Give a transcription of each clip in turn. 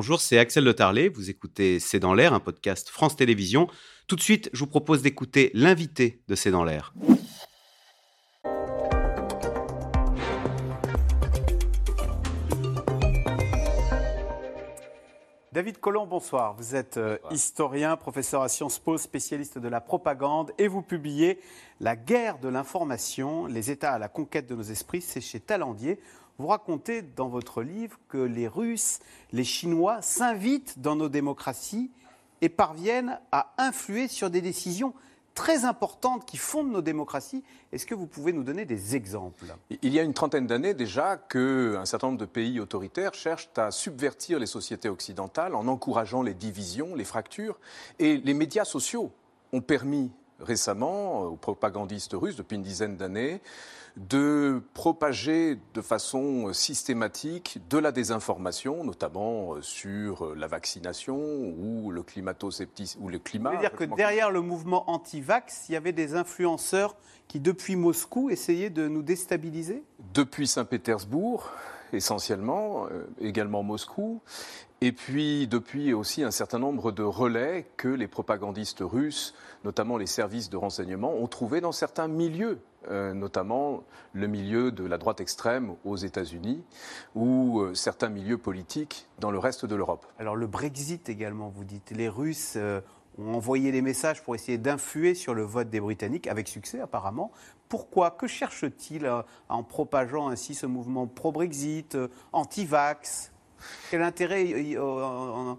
bonjour, c'est Axel Le Tarlet. Vous écoutez C'est dans l'air, un podcast France Télévisions. Tout de suite, je vous propose d'écouter l'invité de C'est dans l'air. David Collomb, bonsoir. Vous êtes euh, historien, professeur à Sciences Po, spécialiste de la propagande et vous publiez La guerre de l'information, les États à la conquête de nos esprits, c'est chez Talandier. Vous racontez dans votre livre que les Russes, les Chinois s'invitent dans nos démocraties et parviennent à influer sur des décisions très importantes qui fondent nos démocraties. Est-ce que vous pouvez nous donner des exemples? Il y a une trentaine d'années déjà qu'un certain nombre de pays autoritaires cherchent à subvertir les sociétés occidentales en encourageant les divisions, les fractures. Et les médias sociaux ont permis récemment aux propagandistes russes, depuis une dizaine d'années, de propager de façon systématique de la désinformation, notamment euh, sur euh, la vaccination ou le climato-scepticisme ou le climat. C'est-à-dire que derrière le mouvement anti-vax, il y avait des influenceurs qui, depuis Moscou, essayaient de nous déstabiliser? Depuis Saint-Pétersbourg, essentiellement, euh, également Moscou, et puis depuis aussi un certain nombre de relais que les propagandistes russes, notamment les services de renseignement, ont trouvés dans certains milieux euh, notamment le milieu de la droite extrême aux États-Unis ou euh, certains milieux politiques dans le reste de l'Europe. Alors le Brexit également, vous dites. Les Russes euh, ont envoyé des messages pour essayer d'influer sur le vote des Britanniques, avec succès apparemment. Pourquoi? Que cherchent-ils en propageant ainsi ce mouvement pro-Brexit, anti-vax? Quel intérêt en,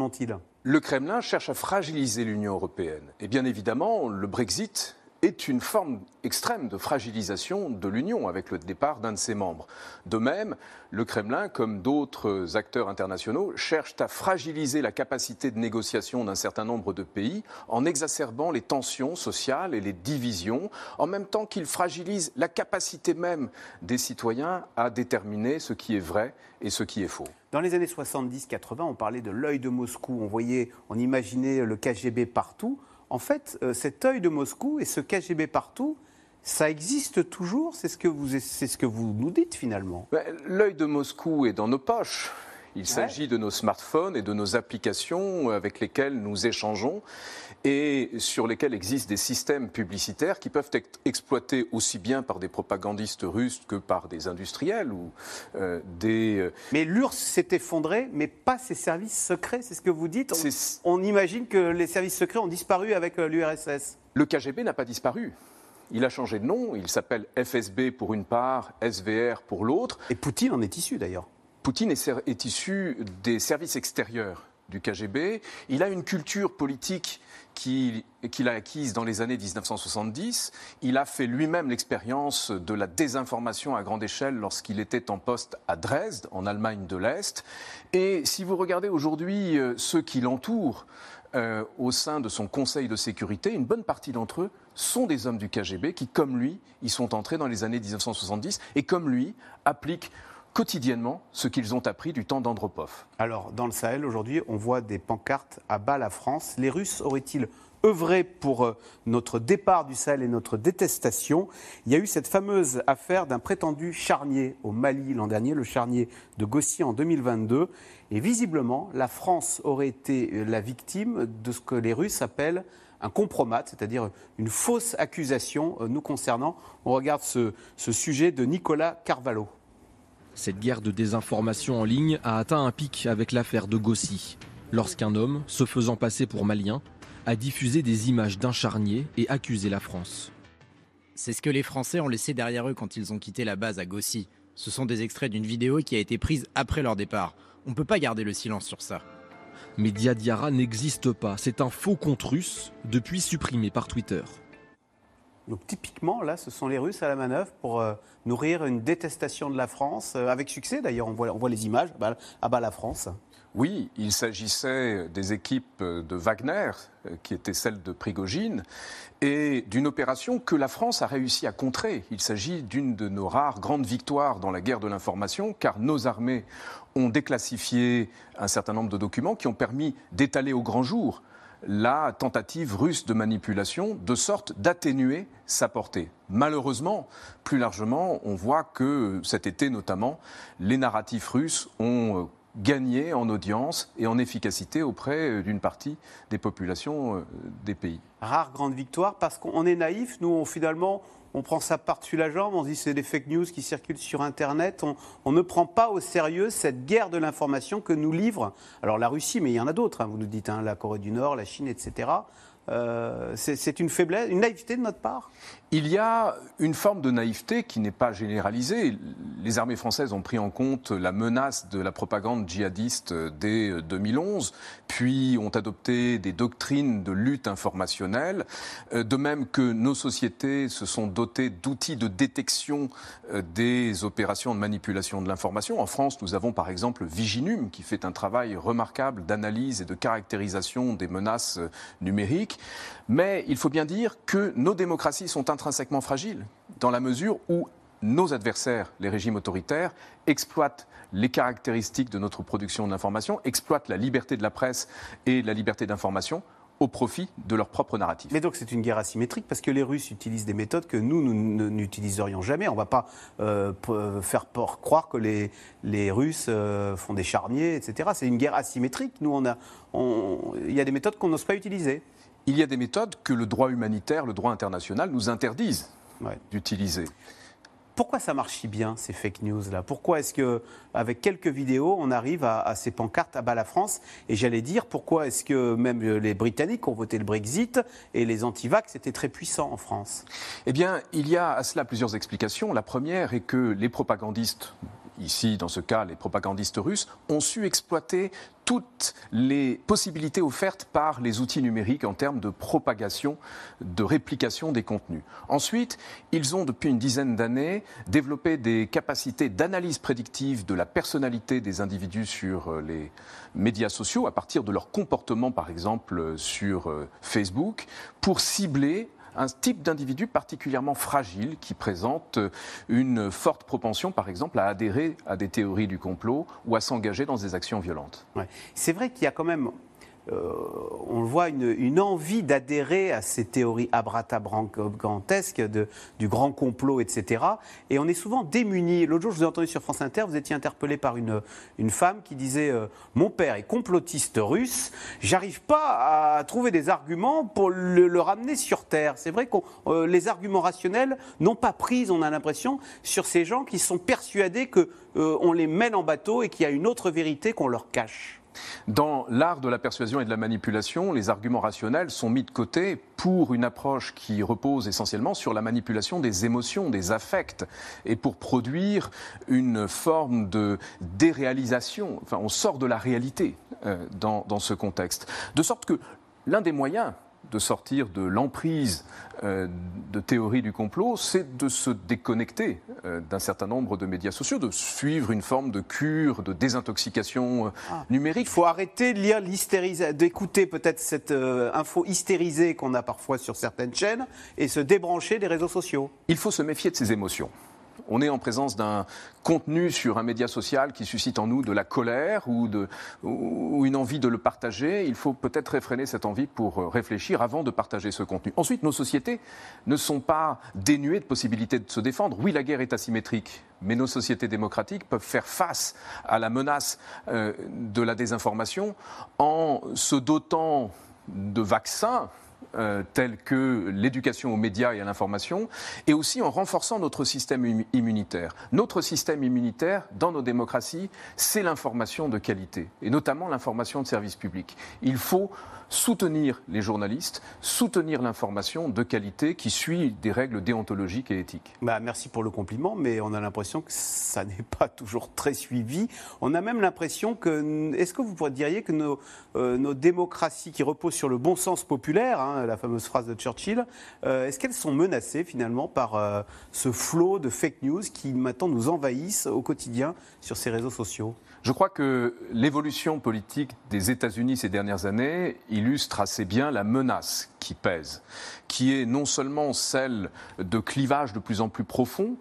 ont-ils? Le Kremlin cherche à fragiliser l'Union européenne. Et bien évidemment, le Brexit est une forme extrême de fragilisation de l'Union avec le départ d'un de ses membres. De même, le Kremlin, comme d'autres acteurs internationaux, cherche à fragiliser la capacité de négociation d'un certain nombre de pays en exacerbant les tensions sociales et les divisions, en même temps qu'il fragilise la capacité même des citoyens à déterminer ce qui est vrai et ce qui est faux. Dans les années 70-80, on parlait de l'œil de Moscou, on voyait, on imaginait le KGB partout en fait, euh, cet œil de Moscou et ce KGB partout, ça existe toujours C'est ce, que vous, ce que vous nous dites finalement. Ben, L'œil de Moscou est dans nos poches. Il s'agit de nos smartphones et de nos applications avec lesquelles nous échangeons et sur lesquelles existent des systèmes publicitaires qui peuvent être exploités aussi bien par des propagandistes russes que par des industriels ou euh, des. Euh, mais l'URSS s'est effondré, mais pas ses services secrets, c'est ce que vous dites. On, imagine que les services secrets ont disparu avec euh, l'URSS. Le KGB n'a pas disparu. Il a changé de nom, il s'appelle FSB pour une part, SVR pour l'autre. Et Poutine en est issu d'ailleurs. Poutine est, issu des services extérieurs du KGB. Il a une culture politique qu'il a acquise dans les années 1970. Il a fait lui-même l'expérience de la désinformation à grande échelle lorsqu'il était en poste à Dresde, en Allemagne de l'Est. Et si vous regardez aujourd'hui euh, ceux qui l'entourent euh, au sein de son conseil de sécurité, une bonne partie d'entre eux sont des hommes du KGB qui, comme lui, y sont entrés dans les années 1970 et, comme lui, appliquent quotidiennement ce qu'ils ont appris du temps d'Andropov. Alors, dans le Sahel, aujourd'hui, on voit des pancartes à bas la France. Les Russes auraient-ils œuvré pour euh, notre départ du Sahel et notre détestation? Il y a eu cette fameuse affaire d'un prétendu charnier au Mali l'an dernier, le charnier de Gossi en 2022. Et visiblement, la France aurait été euh, la victime de ce que les Russes appellent un compromat, c'est-à-dire une fausse accusation euh, nous concernant. On regarde ce sujet de Nicolas Carvalho. Cette guerre de désinformation en ligne a atteint un pic avec l'affaire de Gossi, lorsqu'un homme, se faisant passer pour malien, a diffusé des images d'un charnier et accusé la France. C'est ce que les Français ont laissé derrière eux quand ils ont quitté la base à Gossi. Ce sont des extraits d'une vidéo qui a été prise après leur départ. On ne peut pas garder le silence sur ça. Mais Diadiara n'existe pas. C'est un faux compte russe, depuis supprimé par Twitter. Donc typiquement, là, ce sont les Russes à la manœuvre pour euh, nourrir une détestation de la France, euh, avec succès d'ailleurs, on voit, voit, les images, bah, à bas la France. Oui, il s'agissait des équipes de Wagner, euh, qui étaient celles de Prigogine, et d'une opération que la France a réussi à contrer. Il s'agit d'une de nos rares grandes victoires dans la guerre de l'information, car nos armées ont déclassifié un certain nombre de documents qui ont permis d'étaler au grand jour la tentative russe de manipulation, de sorte d'atténuer sa portée. Malheureusement, plus largement, on voit que cet été notamment, les narratifs russes ont euh, gagner en audience et en efficacité auprès d'une partie des populations des pays. Rare grande victoire parce qu'on est naïf, nous finalement on prend ça par-dessus la jambe, on se dit c'est des fake news qui circulent sur Internet. On, ne prend pas au sérieux cette guerre de l'information que nous livre, alors la Russie, mais il y en a d'autres, hein, vous nous dites, hein, la Corée du Nord, la Chine, etc. Euh, c'est une faiblesse, une naïveté de notre part? Il y a une forme de naïveté qui n'est pas généralisée. Les armées françaises ont pris en compte la menace de la propagande djihadiste dès 2011, puis ont adopté des doctrines de lutte informationnelle, euh, de même que nos sociétés se sont dotées d'outils de détection euh, des opérations de manipulation de l'information. En France, nous avons par exemple Viginum, qui fait un travail remarquable d'analyse et de caractérisation des menaces numériques. Mais il faut bien dire que nos démocraties sont intrinsèquement fragiles, dans la mesure où nos adversaires, les régimes autoritaires, exploitent les caractéristiques de notre production d'information, exploitent la liberté de la presse et la liberté d'information au profit de leur propre narratif. Mais donc c'est une guerre asymétrique parce que les Russes utilisent des méthodes que nous, nous n'utiliserions jamais. On ne va pas euh, faire croire que les, Russes euh, font des charniers, etc. C'est une guerre asymétrique. Nous, il y a des méthodes qu'on n'ose pas utiliser il y a des méthodes que le droit humanitaire, le droit international nous interdisent d'utiliser. Pourquoi ça marche si bien, ces fake news-là Pourquoi est-ce que, avec quelques vidéos, on arrive à, ces pancartes à bas la France? Et j'allais dire, pourquoi est-ce que même les Britanniques ont voté le Brexit et les antivax étaient très puissants en France? Eh bien, il y a à cela plusieurs explications. La première est que les propagandistes ici dans ce cas les propagandistes russes, ont su exploiter toutes les possibilités offertes par les outils numériques en termes de propagation, de réplication des contenus. Ensuite, ils ont depuis une dizaine d'années développé des capacités d'analyse prédictive de la personnalité des individus sur euh, les médias sociaux à partir de leur comportement, par exemple, sur euh, Facebook, pour cibler un type d'individu particulièrement fragile qui présente une forte propension, par exemple, à adhérer à des théories du complot ou à s'engager dans des actions violentes. C'est vrai qu'il y a quand même euh, on voit une, envie d'adhérer à ces théories abratabrantesques du grand complot, etc. Et on est souvent démunis. L'autre jour, je vous ai entendu sur France Inter, vous étiez interpellé par une, femme qui disait euh, Mon père est complotiste russe, j'arrive pas à trouver des arguments pour le, ramener sur Terre. C'est vrai que euh, les arguments rationnels n'ont pas prise, on a l'impression, sur ces gens qui sont persuadés qu'on les mène en bateau et qu'il y a une autre vérité qu'on leur cache. Dans l'art de la persuasion et de la manipulation, les arguments rationnels sont mis de côté pour une approche qui repose essentiellement sur la manipulation des émotions, des affects, et pour produire une forme de déréalisation. Enfin, on sort de la réalité euh, dans, dans ce contexte. De sorte que l'un des moyens de sortir de l'emprise euh, de théorie du complot, c'est de se déconnecter euh, d'un certain nombre de médias sociaux, de suivre une forme de cure, de désintoxication euh, ah. numérique. Il faut arrêter de lire d'écouter peut-être cette info hystérisée qu'on a parfois sur certaines chaînes et se débrancher des réseaux sociaux. Il faut se méfier de ses émotions on est en présence d'un contenu sur un média social qui suscite en nous de la colère ou, une envie de le partager. Il faut peut-être réfréner cette envie pour euh, réfléchir avant de partager ce contenu. Ensuite, nos sociétés ne sont pas dénuées de possibilités de se défendre. Oui, la guerre est asymétrique, mais nos sociétés démocratiques peuvent faire face à la menace euh, de la désinformation en se dotant de vaccins euh, tels que l'éducation aux médias et à l'information, et aussi en renforçant notre système immunitaire. Notre système immunitaire, dans nos démocraties, c'est l'information de qualité, et notamment l'information de service public. Il faut soutenir les journalistes, soutenir l'information de qualité qui suit des règles déontologiques et éthiques. Bah, merci pour le compliment, mais on a l'impression que ça n'est pas toujours très suivi. On a même l'impression que, est-ce que vous diriez que nos, euh, nos, démocraties qui reposent sur le bon sens populaire, hein, la fameuse phrase de Churchill, euh, est-ce qu'elles sont menacées finalement par euh, ce flot de fake news qui maintenant nous envahissent au quotidien sur ces réseaux sociaux? Je crois que l'évolution politique des États-Unis ces dernières années illustre assez bien la menace qui pèse, qui est non seulement celle de clivages de plus en plus profonds,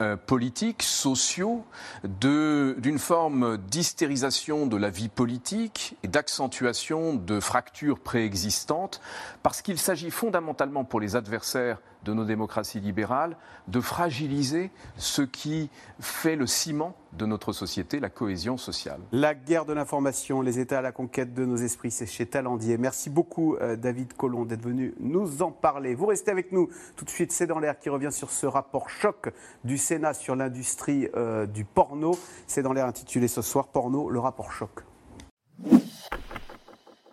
euh, politiques, sociaux, d'une forme d'hystérisation de la vie politique et d'accentuation de fractures préexistantes, parce qu'il s'agit fondamentalement pour les adversaires de nos démocraties libérales, de fragiliser ce qui fait le ciment de notre société, la cohésion sociale. La guerre de l'information, les États à la conquête de nos esprits, c'est chez Talandier. Merci beaucoup euh, David Collomb d'être venu nous en parler. Vous restez avec nous tout de suite, c'est dans l'air qui revient sur ce rapport choc du Sénat sur l'industrie euh, du porno. C'est dans l'air intitulé ce soir Porno, le rapport choc.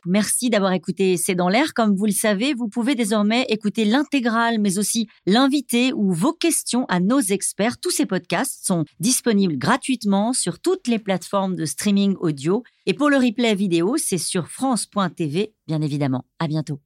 Merci d'avoir écouté C'est dans l'air. Comme vous le savez, vous pouvez désormais écouter l'intégrale, mais aussi l'invité ou vos questions à nos experts. Tous ces podcasts sont disponibles gratuitement sur toutes les plateformes de streaming audio. Et pour le replay vidéo, c'est sur France.tv, bien évidemment. À bientôt.